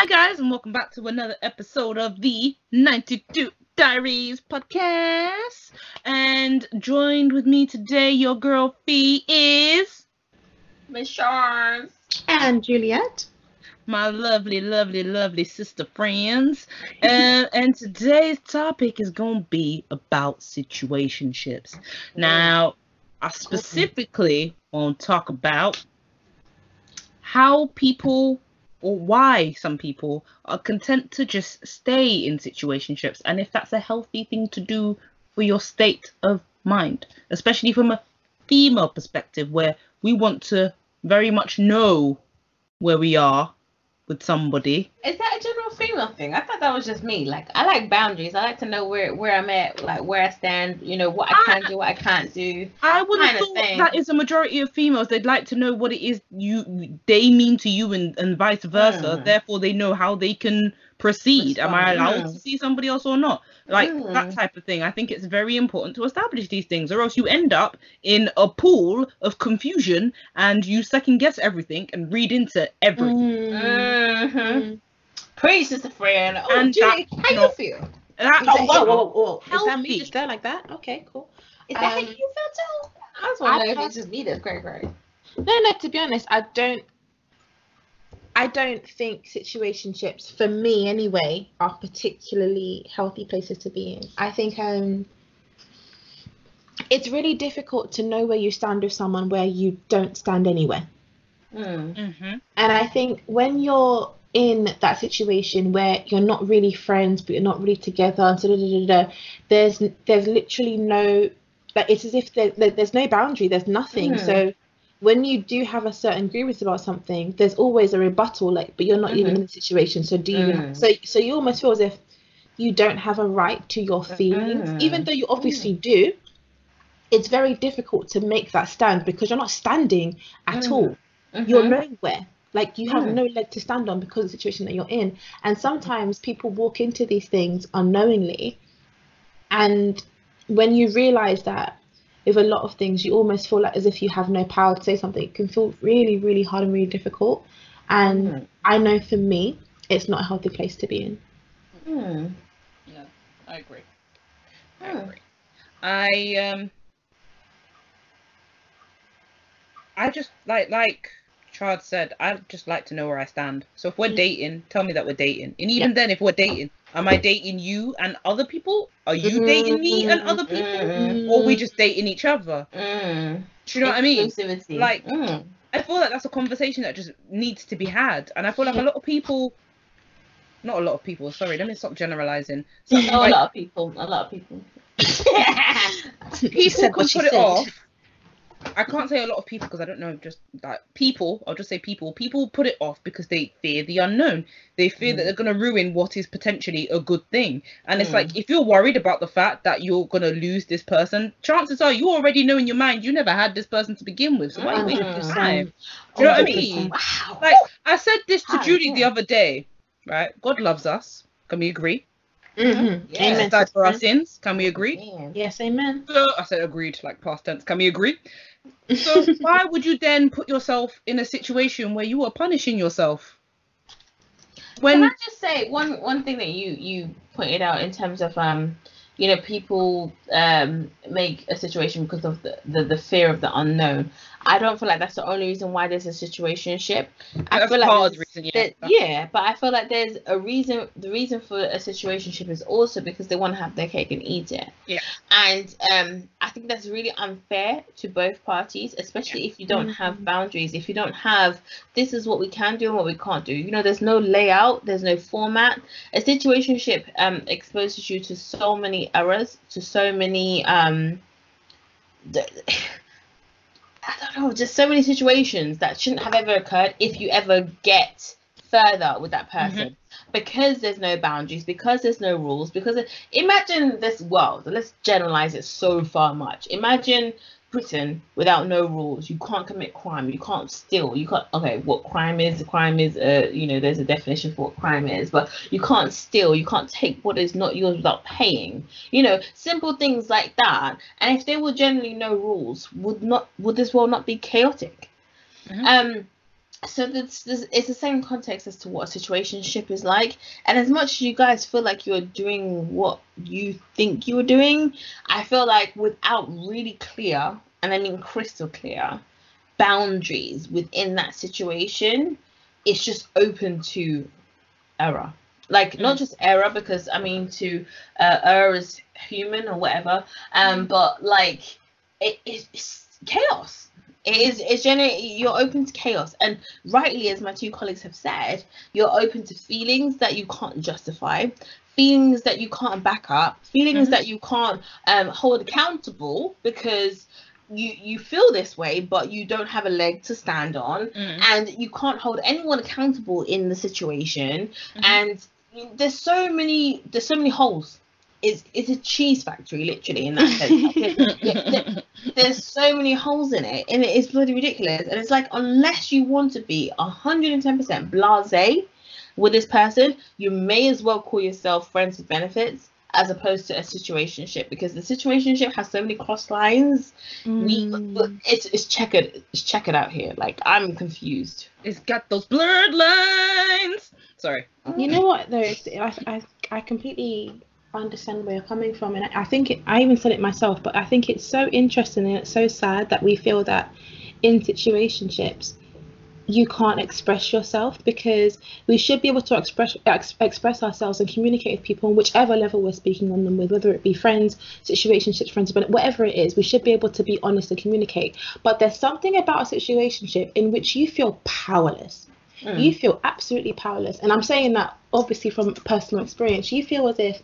Hi, guys, and welcome back to another episode of the 92 Diaries podcast. And joined with me today, your girl Fee is Miss Charms. And Juliet. my lovely, lovely, lovely sister friends. And, and today's topic is going to be about situationships. Now, I specifically want to talk about how people or why some people are content to just stay in situationships and if that's a healthy thing to do for your state of mind, especially from a female perspective where we want to very much know where we are with somebody. Is that a general female thing? I thought that was just me. Like I like boundaries. I like to know where where I'm at, like where I stand. You know what I can do, what I can't do. I would have thought thing. that is a majority of females. They'd like to know what it is you they mean to you and, and vice versa. Mm. Therefore, they know how they can proceed. Am I allowed Mm. to see somebody else or not? Like that Mm. type of thing. I think it's very important to establish these things, or else you end up in a pool of confusion and you second guess everything and read into everything. Mm-hmm. Mm. Preach, sister friend. Oh, And Julie, that- how no. you feel? That's Oh, whoa, not whoa, whoa. Is that me just there like that? Okay, cool. Is that how Um, you feel too? I just want I to know if have- it's just me that's great, great. No, no, to be honest, I don't I don't think situationships, for me anyway, are particularly healthy places to be in. I think um it's really difficult to know where you stand with someone where you don't stand anywhere. Mm. hmm And I think when you're in that situation where you're not really friends, but you're not really together, and so da, da, da, da, there's there's literally no like it's as if there, there- there's no boundary, there's nothing. Mhm. So when you do have a certain grievance about something, there's always a rebuttal, like, but you're not even Mhm. in the situation. So do you? Mm. So so you almost feel as if you don't have a right to your feelings, Mhm. even though you obviously do. It's very difficult to make that stand because you're not standing at Mhm. all you're Mhm. nowhere. Like you have Mm. no leg to stand on because of the situation that you're in. And sometimes people walk into these things unknowingly. And when you realize that with a lot of things, you almost feel like as if you have no power to say something. It can feel really, really hard and really difficult. And Mm. I know for me, it's not a healthy place to be in. Mm. I agree. I Hmm. agree. I um I just like like Chad said, I'd just like to know where I stand. So if we're dating, tell me that we're dating. And even then if we're dating, am I dating you and other people? Are you dating me and other people? Mm. Or we just dating each other? Mm. Do you know what I mean? Like- Mm. I feel like that's a conversation that just needs to be had. And I feel like a lot of people not a lot of people, sorry, let me stop generalizing. So, Oh, like, a lot of people. A lot of people. People can put it said. off. I can't say a lot of people because I don't know. Just like people, I'll just say people. People put it off because they fear the unknown. They fear that Mm. they're gonna ruin what is potentially a good thing. And it's Mm. like if you're worried about the fact that you're gonna lose this person, chances are you already know in your mind you never had this person to begin with. So why are you wasting your time? Do you know what I mean? Wow. Like I said this to Julie the other day, right? God loves us. Can we agree? Mhm. Yeah. Amen. Jesus died for our sins. Can we agree? Man. Yes, amen. So I said agreed, like past tense. Can we agree? So why would you then put yourself in a situation where you are punishing yourself? Can When I just say one one thing that you you pointed out in terms of um you know people um make a situation because of the, the the fear of the unknown. I don't feel like that's the only reason why there's a situationship. I That's feel like part of the reason, yeah. that- yeah, but I feel like there's a reason. The reason for a situationship is also because they want to have their cake and eat it. Yeah. And um, I think that's really unfair to both parties, especially if you don't have boundaries. If you don't have this is what we can do and what we can't do. You know, there's no layout, there's no format. A situationship um exposes you to so many errors, to so many um. I don't know, just so many situations that shouldn't have ever occurred if you ever get further with that mm-hmm. person. Because there's no boundaries because there's no rules because it- imagine this world let's generalize it so far much. Imagine Britain without no rules. You can't commit crime. You can't steal. You can't okay what crime is? Crime is uh you know there's a definition for what crime is but you can't steal. You can't take what is not yours without paying. You know simple things like that. And if there were generally no rules would not would this world not be chaotic? Mhm. um so that's, this, it's the same context as to what a situationship is like. And as much as you guys feel like you're doing what you think you're doing i feel like without really clear and i mean crystal clear boundaries within that situation it's just open to error. Like not just error because i mean to uh, err is human or whatever um but like it, it's chaos it is it's generally you're open to chaos and rightly as my two colleagues have said you're open to feelings that you can't justify feelings that you can't back up feelings Mhm. that you can't um, hold accountable because you you feel this way but you don't have a leg to stand on Mm. and you can't hold anyone accountable in the situation Mhm. and there's so many there's so many holes it's it's a cheese factory literally in that sense there's so many holes in it and it is bloody ridiculous and it's like unless you want to be 110% blase with this person you may as well call yourself friends with benefits as opposed to a situationship because the situationship has so many cross lines we Mm. it's it's checkered it's checkered out here like i'm confused it's got those blurred lines. Sorry. You know what though? I, I I completely understand where you're coming from, and I, I think it, I even said it myself. But I think it's so interesting and it's so sad that we feel that in situationships you can't express yourself because we should be able to express ex, express ourselves and communicate with people on whichever level we're speaking on them with, whether it be friends, situationships, friends, but whatever it is, we should be able to be honest and communicate. But there's something about a situationship in which you feel powerless Mm. you feel absolutely powerless and i'm saying that obviously from personal experience you feel as if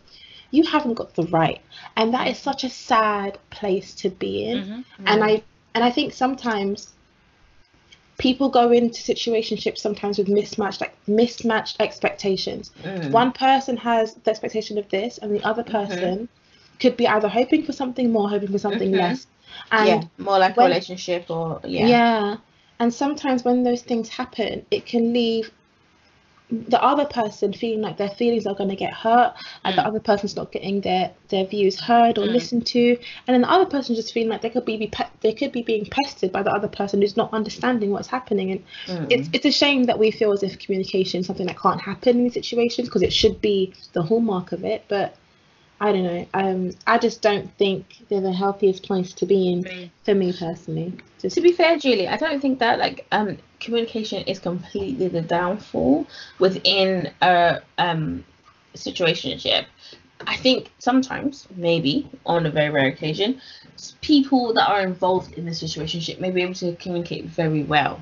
you haven't got the right and that is such a sad place to be in Mhm. and i and i think sometimes people go into situationships sometimes with mismatched like mismatched expectations Mm. one person has the expectation of this and the other person could be either hoping for something more hoping for something Mhm. less and yeah more like a relationship or yeah yeah. And sometimes when those things happen, it can leave the other person feeling like their feelings are going to get hurt and the Mm. other person's not getting their their views heard or Mm. listened to and then the other person just feeling like they could be, be pe- they could be being pestered by the other person who's not understanding what's happening and Mm. it's it's a shame that we feel as if communication is something that can't happen in these situations because it should be the hallmark of it but I don't know. Um I just don't think they're the healthiest place to be in for me personally. Just to be fair julie i don't think that like um communication is completely the downfall within a um situationship. I think sometimes maybe on a very rare occasion people that are involved in the situationship may be able to communicate very well.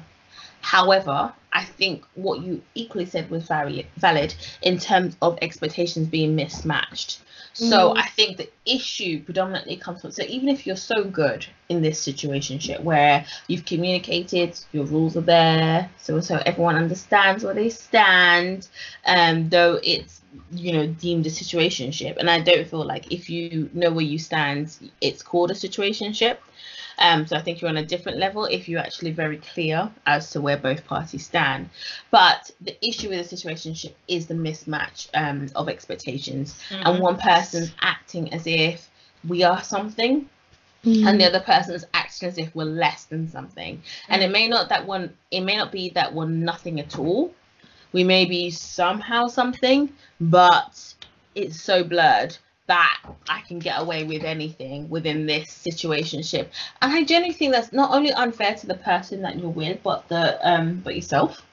However i think what you equally said was very valid in terms of expectations being mismatched so Mm. I think the issue predominantly comes from so even if you're so good in this situationship where you've communicated, your rules are there, so so everyone understands where they stand, um, though it's you know deemed a situationship, and I don't feel like if you know where you stand, it's called a situationship. Um, so I think you're on a different level if you're actually very clear as to where both parties stand. But the issue with a situationship is the mismatch um, of expectations. Mm-hmm. and one person's acting as if we are something and the other person's acting as if we're less than something. And it may not that one it may not be that we're nothing at all. We may be somehow something but it's so blurred that I can get away with anything within this situationship. And I genuinely think that's not only unfair to the person that you're with but the um but yourself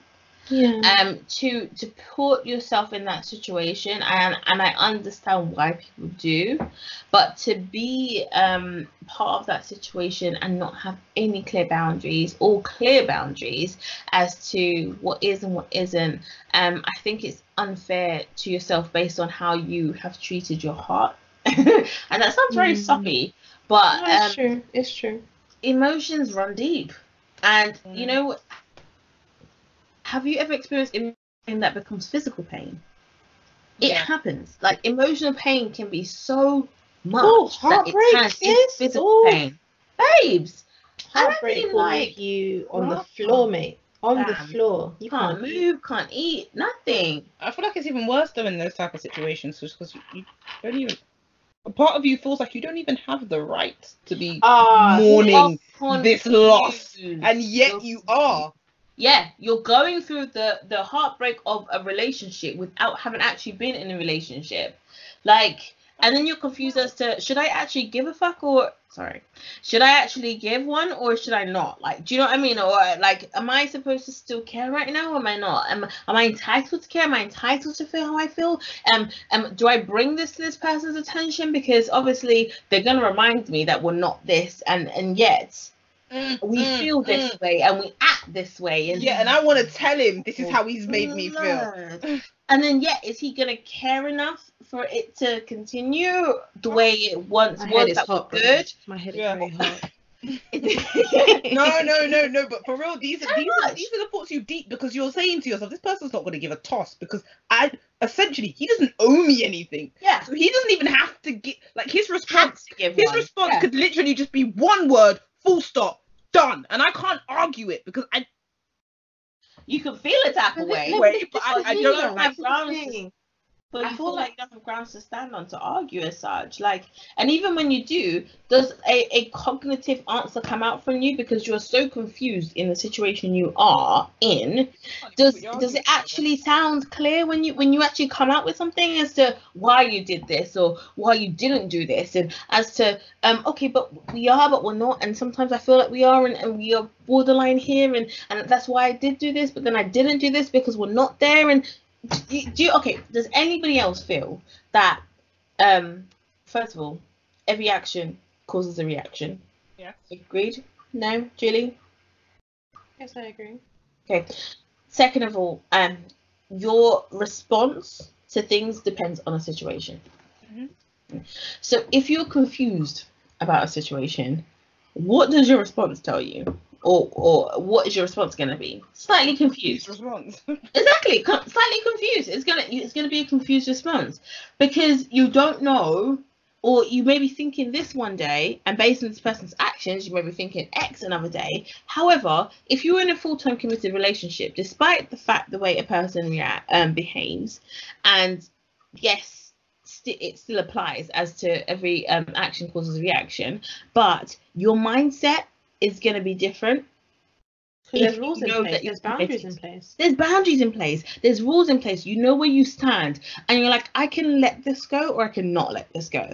yeah. Um to to put yourself in that situation and and I understand why people do but to be um part of that situation and not have any clear boundaries or clear boundaries as to what is and what isn't um I think it's unfair to yourself based on how you have treated your heart. And that sounds very Mm. soppy but No, it's um, true. It's true. emotions run deep. And you Mm. know have you ever experienced pain that becomes physical pain it Yeah. happens like emotional pain can be so much Oh, that heartbreak, it turns into physical Ooh. pain babes I don't heartbreak mean will like leave you on the floor mate on the floor you you can't can't move can't eat nothing I feel like it's even worse though in those type of situations, just because you don't even. A part of you feels like you don't even have the right to be Ah, mourning You're this loss, and yet you are. Yeah, you're going through the the heartbreak of a relationship without having actually been in a relationship. Like and then you're confused as to should I actually give a fuck or sorry, should I actually give one or should I not? Like, do you know what I mean? Or like, am I supposed to still care right now? Or am I not? Am am I entitled to care? Am I entitled to feel how I feel? Um, um, do I bring this to this person's attention because obviously they're gonna remind me that we're not this, and and yet Mm, we mm, feel this mm. way and we act this way and Yeah, and I want to tell him this is how he's made me feel. And then yeah is he gonna care enough for it to continue the way it once My was head is hot. good My head Yeah. is very hot. No, no, no, no. But for real, these are these are, these are the thoughts you deep because you're saying to yourself, this person's not going to give a toss because I essentially he doesn't owe me anything, yeah so he doesn't even have to get like his response. to give His one. response Yeah. could literally just be one word, full stop, done, and I can't argue it because I you can feel it type of way. let- Wait, let- but I- I don't have this is the grounds but I you feel like you have grounds to stand on to argue as such. Like and even when you do does a, a cognitive answer come out from you? Because you're so confused in the situation you are in. Does does it actually sound clear when you when you actually come out with something as to why you did this or why you didn't do this? And as to um okay but we are but we're not. And sometimes i feel like we are and, and we are borderline here and and that's why i did do this but then i didn't do this because we're not there. And do you, do you okay does anybody else feel that um first of all every action causes a reaction Yes. agreed no julie Yes, I agree. Okay. Second of all, um, your response to things depends on a situation. So if you're confused about a situation, what does your response tell you? Or, or what is your response going to be? Slightly confused. response. Exactly, slightly confused. It's gonna it's gonna be a confused response because you don't know, or you may be thinking this one day, and based on this person's actions, you may be thinking X another day. However, if you're in a full time committed relationship, despite the fact the way a person react, um, behaves, and yes, it still applies as to every um, action causes a reaction, but your mindset is gonna be different there's you rules in place. There's boundaries in place. there's boundaries in place there's rules in place you know where you stand and you're like i can let this go or i cannot let this go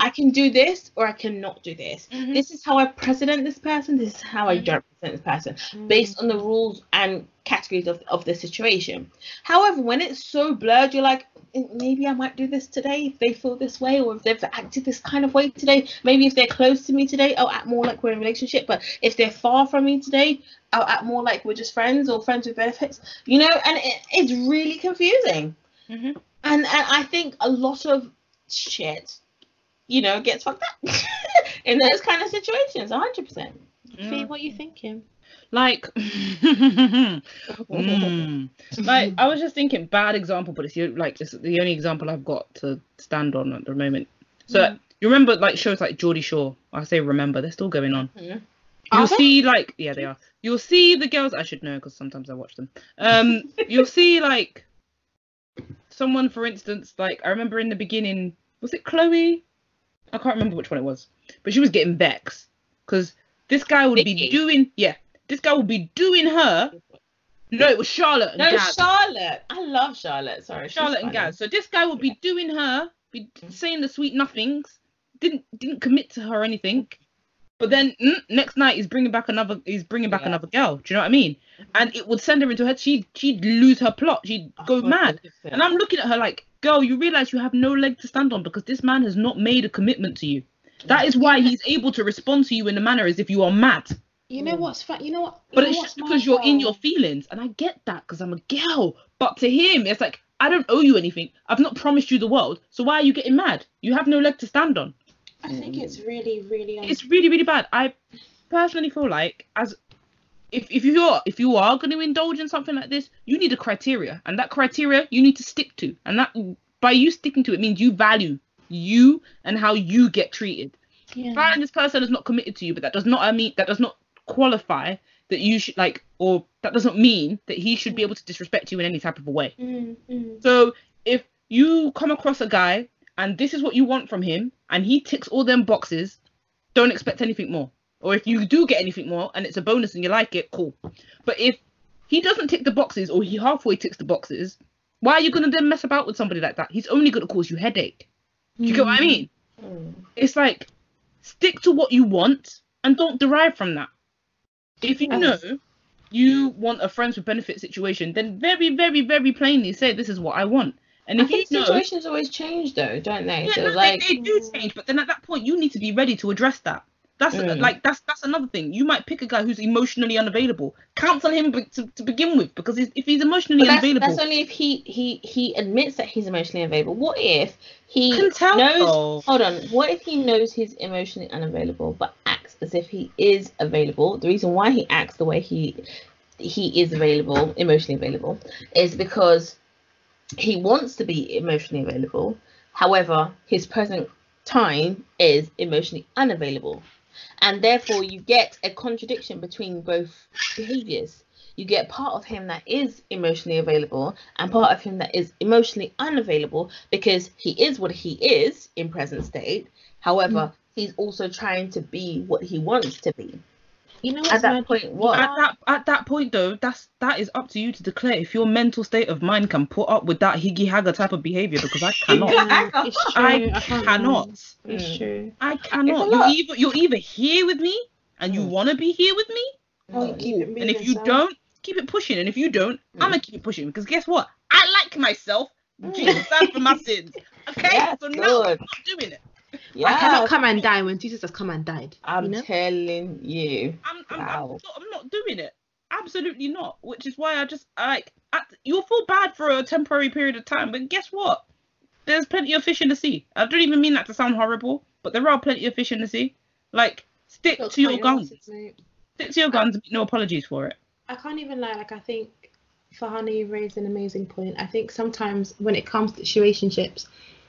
i can do this or i cannot do this Mhm. this is how i president this person this is how i Mhm. don't person mm. based on the rules and categories of, of the situation. However, when it's so blurred, you're like, eh, maybe I might do this today if they feel this way or if they've acted this kind of way today. Maybe if they're close to me today, I'll act more like we're in a relationship. But if they're far from me today, I'll act more like we're just friends or friends with benefits. You know, and it, it's really confusing. Mm-hmm. And and I think a lot of shit, you know, gets fucked up in those kind of situations, 100%. Yeah. See what you thinking. Like, mm. like I was just thinking, bad example, but it's like it's the only example I've got to stand on at the moment. So yeah. you remember like shows like Geordie Shore? I say remember, they're still going on. Yeah. You'll see like yeah they are. You'll see the girls. I should know because sometimes I watch them. Um, you'll see like someone, for instance, like I remember in the beginning, was it Chloe? I can't remember which one it was, but she was getting vexed because this guy would be doing yeah, this guy would be doing her. No, it was Charlotte and No, Gaz. Charlotte. I love Charlotte. Sorry, Charlotte and. Gaz. So this guy would be doing her, be saying the sweet nothings, didn't didn't commit to her anything, but then mm, next night he's bringing back another he's bringing back Yeah. another girl. Do you know what I mean? And it would send her into her she'd she'd lose her plot. She'd go mad. And I'm looking at her like, girl, you realize you have no leg to stand on because this man has not made a commitment to you. That is why he's able to respond to you in a manner as if you are mad. You know what's fun? You know what? you But know it's just because you're in your feelings, and I get that because I'm a girl. But to him, it's like I don't owe you anything. I've not promised you the world, so why are you getting mad? You have no leg to stand on. I think it's really, really. It's really, really bad. I personally feel like as if if you are if you are going to indulge in something like this, you need a criteria, and that criteria you need to stick to, and that by you sticking to it means you value you and how you get treated. yeah. Fine, this person is not committed to you, but that does not I mean that does not qualify that you should like or that doesn't mean that he should be able to disrespect you in any type of a way. Mm, mm. So if you come across a guy and this is what you want from him and he ticks all them boxes, don't expect anything more. Or if you do get anything more and it's a bonus and you like it, cool. But if he doesn't tick the boxes or he halfway ticks the boxes, why are you gonna then mess about with somebody like that? He's only gonna cause you headache. Do you get what I mean? Mm. It's like stick to what you want and don't derive from that. If you Yes. know you want a friends with benefit situation, then very, very, very plainly say this is what I want. And I if you think know, situations always change though, don't they? yeah, so no, like, they, they do change, but then at that point you need to be ready to address that. That's Mm. like that's that's another thing. You might pick a guy who's emotionally unavailable. Counsel him be- to, to begin with, because he's, if he's emotionally but that's, unavailable, that's only if he he he admits that he's emotionally unavailable. What if he can tell. knows? though. Hold on. What if he knows he's emotionally unavailable, but acts as if he is available? The reason why he acts the way he he is available, emotionally available, is because he wants to be emotionally available. However, his present time is emotionally unavailable, and therefore you get a contradiction between both behaviors. You get part of him that is emotionally available and part of him that is emotionally unavailable because he is what he is in present state. However, mm. he's also trying to be what he wants to be. You know At that mad? point, what? At that at that point though, that's that is up to you to declare if your mental state of mind can put up with that higgy hagger type of behavior because I cannot. It's true. I can't cannot. It's Mm. true. I cannot. a You're either you're either here with me and you Mm. want to be here with me, Oh, and if moving, you son. don't, keep it pushing. And if you don't, Mm. I'm gonna keep it pushing because guess what? I like myself. Mm. Jesus died for my sins. Okay, Yes, so no, good. I'm not doing it. Yeah, I cannot come and die when Jesus has come and died. I'm you know? telling you. I'm I'm, I'm, not, I'm not doing it. Absolutely not. Which is why I just I like I, you'll feel bad for a temporary period of time, but guess what? There's plenty of fish in the sea. I don't even mean that to sound horrible, but there are plenty of fish in the sea. Like stick to your guns. mate. Stick to your guns. and No apologies for it. I can't even lie. Like I think Fahana, you raised an amazing point. I think sometimes when it comes to situationships,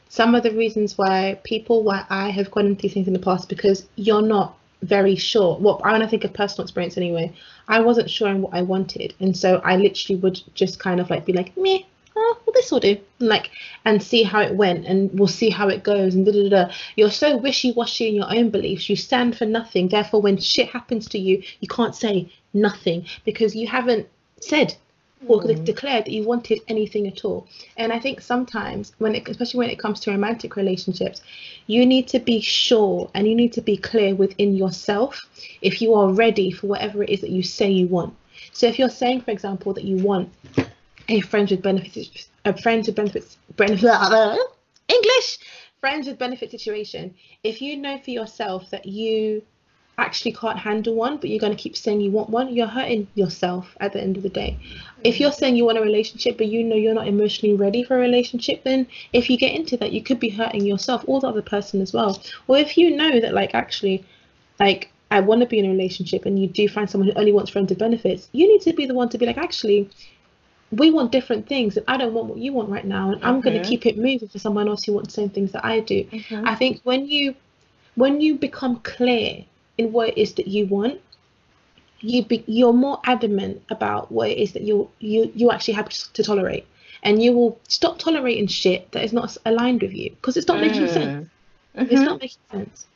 some of the reasons why people, why I have gone into things in the past, because you're not very sure. Well, I want to think of personal experience anyway. I wasn't sure on what I wanted, and so I literally would just kind of like be like, meh. Oh, well, this will do. And like, and see how it went, and we'll see how it goes, and da da da. You're so wishy-washy in your own beliefs. You stand for nothing. Therefore, when shit happens to you, you can't say nothing because you haven't said or Mm. declared that you wanted anything at all. And I think sometimes when it, especially when it comes to romantic relationships, you need to be sure and you need to be clear within yourself if you are ready for whatever it is that you say you want. So if you're saying, for example, that you want a friends with benefits, a friends with benefits, benefit, English, friends with benefit situation. If you know for yourself that you actually can't handle one, but you're going to keep saying you want one, you're hurting yourself at the end of the day. If you're saying you want a relationship, but you know you're not emotionally ready for a relationship, then if you get into that, you could be hurting yourself or the other person as well. Or if you know that, like, actually, like, I want to be in a relationship and you do find someone who only wants friends with benefits, you need to be the one to be like, actually, we want different things and I don't want what you want right now and I'm going Mhm. to keep it moving for someone else who wants the same things that I do. Mhm. I think when you when you become clear in what it is that you want, you be, you're more adamant about what it is that you you you actually have to tolerate, and you will stop tolerating shit that is not aligned with you because it's not making sense. Mm. It's not making sense.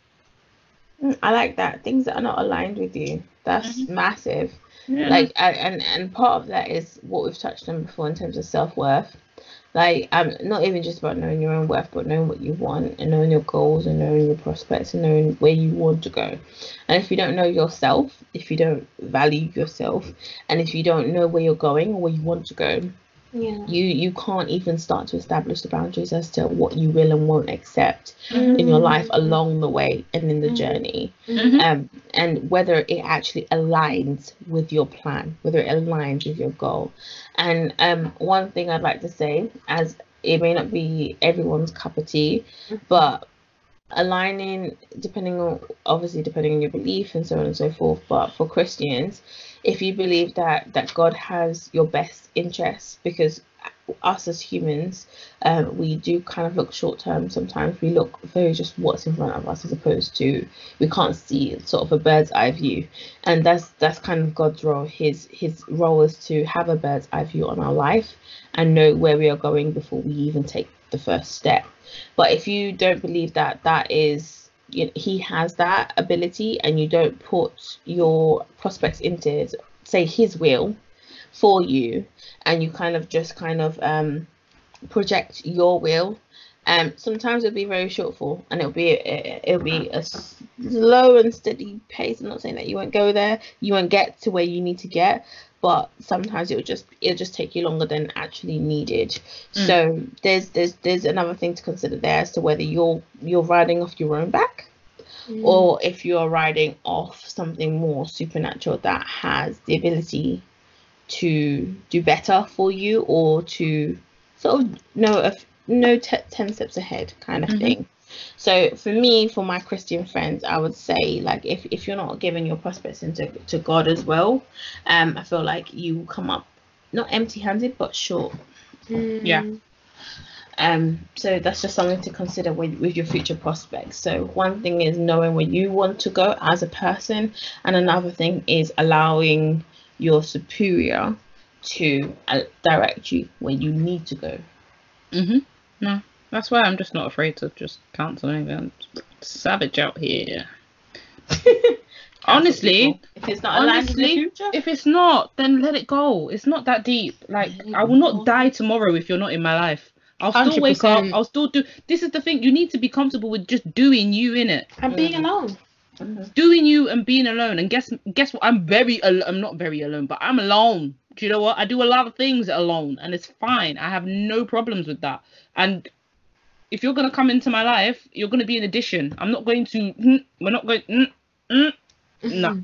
Mm, I like that. Things that are not aligned with you. That's Mhm. massive. Yeah. Like and, and and part of that is what we've touched on before in terms of self worth. Like um not even just about knowing your own worth, but knowing what you want and knowing your goals and knowing your prospects and knowing where you want to go. And if you don't know yourself, if you don't value yourself, and if you don't know where you're going or where you want to go, Yeah. you you can't even start to establish the boundaries as to what you will and won't accept Mhm. in your life along the way and in the Mhm. journey Mhm. um, and whether it actually aligns with your plan, whether it aligns with your goal. And um, one thing I'd like to say, as it may not be everyone's cup of tea, but aligning, depending on obviously depending on your belief and so on and so forth, but for Christians, if you believe that that God has your best interests, because us as humans, um, we do kind of look short term. Sometimes we look very just what's in front of us, as opposed to we can't see sort of a bird's eye view, and that's that's kind of God's role. His his role is to have a bird's eye view on our life and know where we are going before we even take the first step. But if you don't believe that that is he has that ability and you don't put your prospects into say his will for you and you kind of just kind of um project your will. Um sometimes it'll be very shortfall and it'll be it'll be a slow and steady pace. I'm not saying that you won't go there. You won't get to where you need to get but sometimes it'll just it'll just take you longer than actually needed Mm. so there's there's there's another thing to consider there as to whether you're you're riding off your own back Mm. or if you're riding off something more supernatural that has the ability to do better for you or to sort of know a, know t- 10 steps ahead kind of Mhm. thing so for me for my christian friends i would say like if, if you're not giving your prospects into to god as well um i feel like you will come up not empty handed but short Yeah. Mm. um, so that's just something to consider with, with your future prospects. So one thing is knowing where you want to go as a person, and another thing is allowing your superior to uh, direct you where you need to go. Mm-hmm. No, that's why I'm just not afraid to just cancel anything. Savage out here. Honestly, if it's not aligned with your honestly, future, if it's not, then let it go. It's not that deep. Like I will not die tomorrow if you're not in my life. I'll still wake up. I'll still do. This is the thing. You need to be comfortable with just doing you in it, And being alone. Doing you and being alone. And guess guess what? I'm very. Al- I'm not very alone, but I'm alone. Do you know what? I do a lot of things alone, and it's fine. I have no problems with that. And if you're gonna come into my life, you're gonna be an addition. I'm not going to. mm, We're not going. mm, mm, No.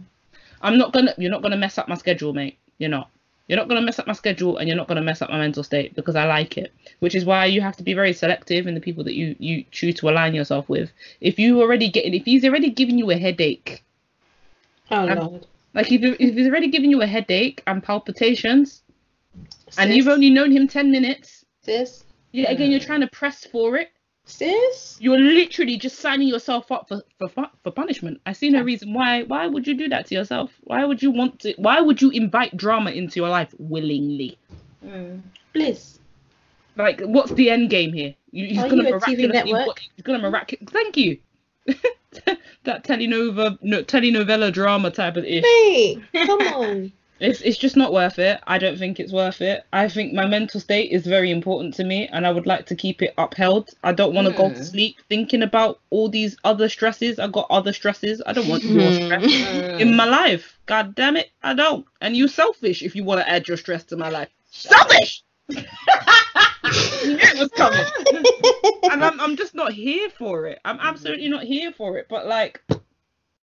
I'm not gonna. You're not gonna mess up my schedule, mate. You're not. You're not gonna mess up my schedule, and you're not gonna mess up my mental state because I like it. Which is why you have to be very selective in the people that you you choose to align yourself with. If you already getting, if he's already giving you a headache, Oh I'm- Lord. like if, if he's already giving you a headache and palpitations, and you've only known him ten minutes, sis, yeah, again you're trying to press for it. Sis. You're literally just signing yourself up for for for punishment. I see no reason why. Why would you do that to yourself? Why would you want to? Why would you invite drama into your life willingly? Mm. Bliss. Like, what's the end game here? You, Are gonna you a TV network? He's gonna miraculous. Thank you. that telenova, no, telenovela drama type of ish. Hey, come on. It's it's just not worth it. I don't think it's worth it. I think my mental state is very important to me, and I would like to keep it upheld. I don't want to go to sleep thinking about all these other stresses. I got other stresses. I don't want your Hmm. stress Mm. in my life. God damn it, I don't. And you selfish if you want to add your stress to my life. Selfish. it was coming. and I'm, I'm just not here for it. I'm absolutely not here for it. But like,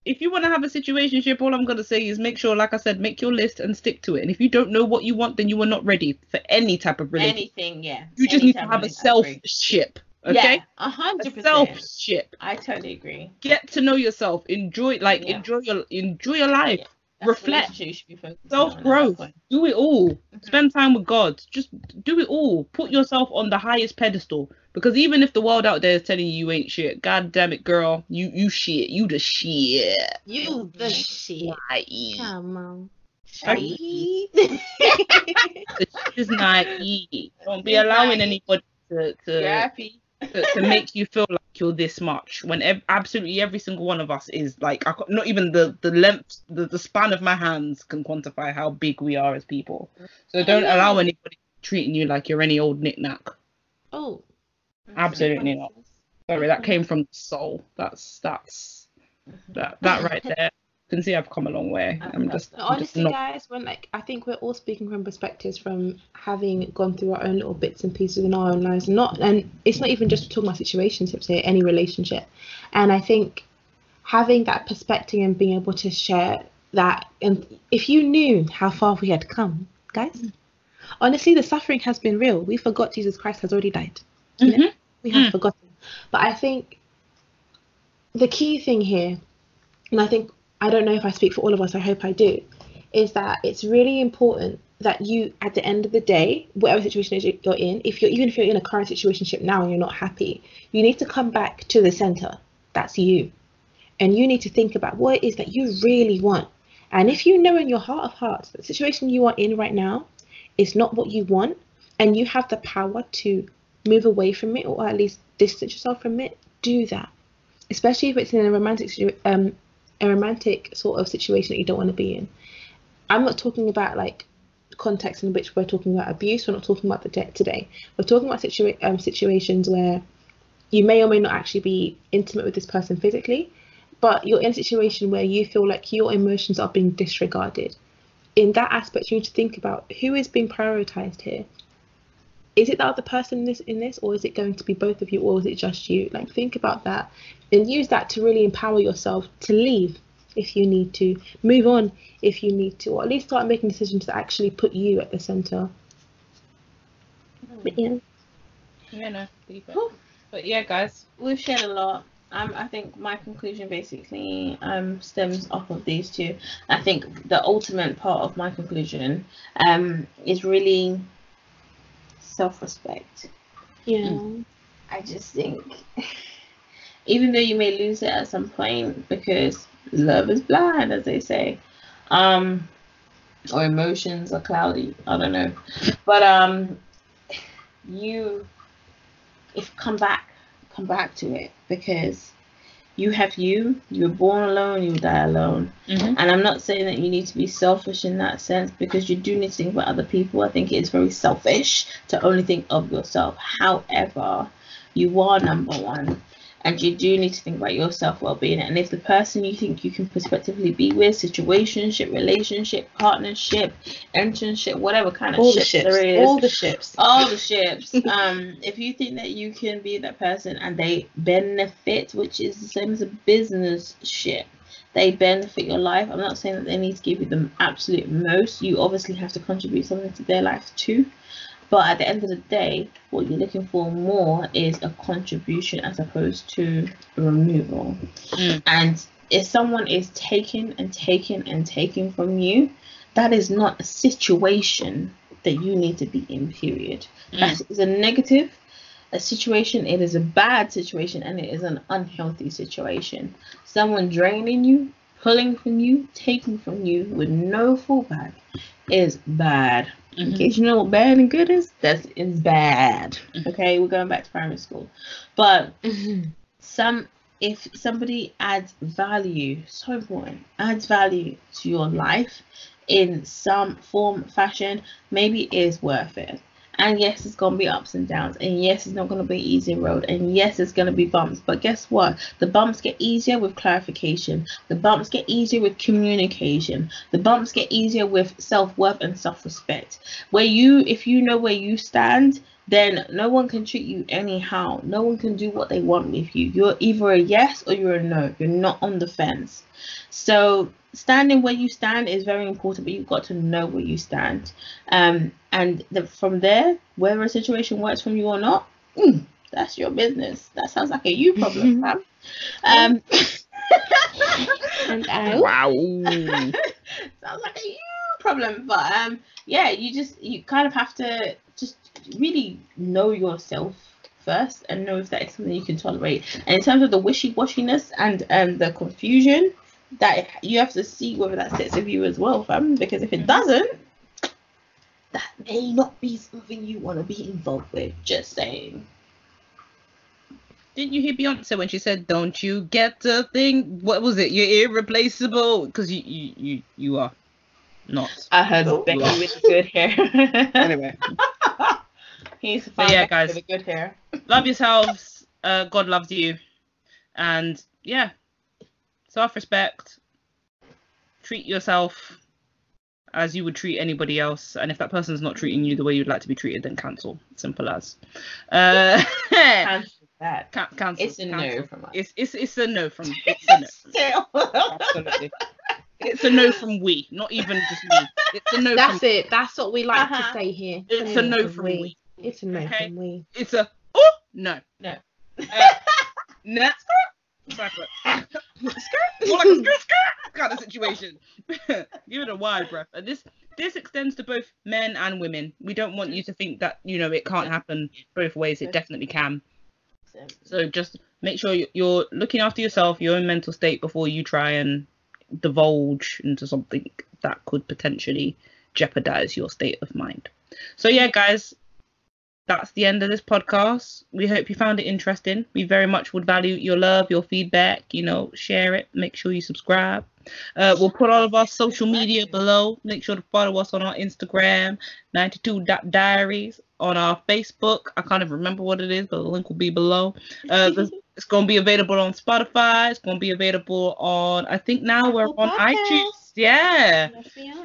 if you want to have a situationship, all I'm gonna say is make sure, like I said, make your list and stick to it. And if you don't know what you want, then you are not ready for any type of relationship. Anything, yeah. you just need to have a self ship. Okay. Yeah, a hundred A percent. self ship. I totally agree. Get to know yourself. Enjoy like Yeah. enjoy your enjoy your life. Yeah. Reflect. relationship you should be focusing on at Self growth. Do it all. Mhm. Spend time with God. Just do it all. Put yourself on the highest pedestal. Because even if the world out there is telling you you ain't shit, god damn it, girl, you you shit. You the shit. You the shit. Come on. Like- Shit. The shit is naive. Don't be allowing anybody to to, to to make you feel like you're this much when ev- absolutely every single one of us is like not even the the length the, the span of my hands can quantify how big we are as people. So don't allow anybody treating you like you're any old knickknack. Oh, Absolutely not. Sorry, that came from the soul. That's that's that that right there. You can see I've come a long way. Uh, I'm just, I'm just honestly, not. guys, when like I think we're all speaking from perspectives from having gone through our own little bits and pieces in our own lives. Not, and it's not even just talking about situationships here, any relationship. And I think having that perspective and being able to share that, and if you knew how far we had come, guys, honestly, the suffering has been real. We forgot Jesus Christ has already died. Mhm. We have Mm. forgotten. But I think the key thing here, and I think I don't know if I speak for all of us, I hope I do, is that it's really important that you, at the end of the day, whatever situation you're in, if you're even if you're in a current situation now and you're not happy, you need to come back to the center. That's you. And you need to think about what it is that you really want. And if you know in your heart of hearts that the situation you are in right now is not what you want, and you have the power to move away from it or at least distance yourself from it, do that. Especially if it's in a romantic um a romantic sort of situation that you don't want to be in. I'm not talking about like context in which we're talking about abuse. We're not talking about the debt today. We're talking about situa- um, situations where you may or may not actually be intimate with this person physically, but you're in a situation where you feel like your emotions are being disregarded. In that aspect, you need to think about who is being prioritized here. Is it the other person in this in this, or is it going to be both of you, or is it just you? Like think about that and use that to really empower yourself to leave if you need to, move on if you need to, or at least start making decisions that actually put you at the center. But yeah. Yeah, no. Cool. But yeah, guys. We've shared a lot. Um, I think my conclusion basically um, stems off of these two. I think the ultimate part of my conclusion um, is really self-respect. Yeah. I just think, even though you may lose it at some point because love is blind, as they say, um, or emotions are cloudy. I don't know, but um, you, if come back, come back to it because you have you. You were born alone. You will die alone. Mm-hmm. And I'm not saying that you need to be selfish in that sense because you do need to think about other people. I think it is very selfish to only think of yourself. However, you are number one and you do need to think about your self well-being and if the person you think you can prospectively be with situationship relationship partnership internship whatever kind of All the ships. there is All the ships. all the ships. Um, if you think that you can be that person and they benefit, which is the same as a business ship, they benefit your life. I'm not saying that they need to give you the absolute most. You obviously have to contribute something to their life too. But at the end of the day, what you're looking for more is a contribution as opposed to removal. Mm. And if someone is taking and taking and taking from you, that is not a situation that you need to be in, period. Mm. That is a negative a situation, it is a bad situation, and it is an unhealthy situation. Someone draining you, pulling from you, taking from you with no fallback is bad. In Mhm. case you know what bad and good is, that is bad. Mhm. Okay, we're going back to primary school. But some if somebody adds value so important adds value to your life in some form fashion maybe it is worth it and yes it's going to be ups and downs and yes it's not going to be easy road and yes it's going to be bumps but guess what the bumps get easier with clarification the bumps get easier with communication the bumps get easier with self-worth and self-respect where you if you know where you stand then no one can treat you anyhow. No one can do what they want with you. You're either a yes or you're a no. You're not on the fence. So standing where you stand is very important, but you've got to know where you stand. Um, and the, from there, whether a situation works for you or not, mm, that's your business. That sounds like a you problem, fam. Um, and I Wow. sounds like a you problem but um yeah you just you kind of have to just really know yourself first and know if that is something you can tolerate and in terms of the wishy-washiness and um the confusion that you have to see whether that sits with you as well fam because if it doesn't that may not be something you want to be involved with just saying Didn't you hear Beyonce when she said, "Don't you get the thing? What was it? You're irreplaceable because you, you you you are not." i heard Oh. becky with good hair Anyway, he's a But fan yeah, guys. with good hair love yourselves. Uh, God loves you, and yeah, self-respect. Treat yourself as you would treat anybody else, and if that person's not treating you the way you'd like to be treated, then cancel. Simple as. Uh, Cancel that can- cancel. it's a cancel. no from us It's it's it's a no from it's a no. Still. Absolutely. It's a no from we, not even just me. It's a no That's from it. That's what we like Uh-huh. to say here. it's a no from we. It's a no Okay. from we. It's a oh no. No. Uh, nah. Skirt. More like a skirt skirt kind of situation. Give it a wide breath. And this this extends to both men and women. We don't want you to think that you know it can't happen both ways. It definitely can. So just make sure you're looking after yourself, your own mental state before you try and divulge into something that could potentially jeopardize your state of mind. So yeah, guys, that's the end of this podcast. We hope you found it interesting. We very much would value your love, your feedback. You know, share it. Make sure you subscribe. Uh, we'll put all of our social media below. Make sure to follow us on our Instagram, 92.diaries, on our Facebook. I can't even remember what it is, but the link will be below. Uh, it's going to be available on Spotify. It's going to be available on, I think now we're on iTunes. Yeah.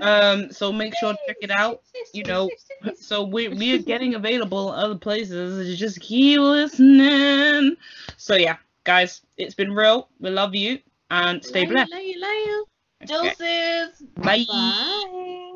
Um. So make sure to check it out. You know. So we we are getting available other places. Just keep listening. So yeah, guys, it's been real. We love you and stay blessed. Love you, love you. Doses. Bye. Bye.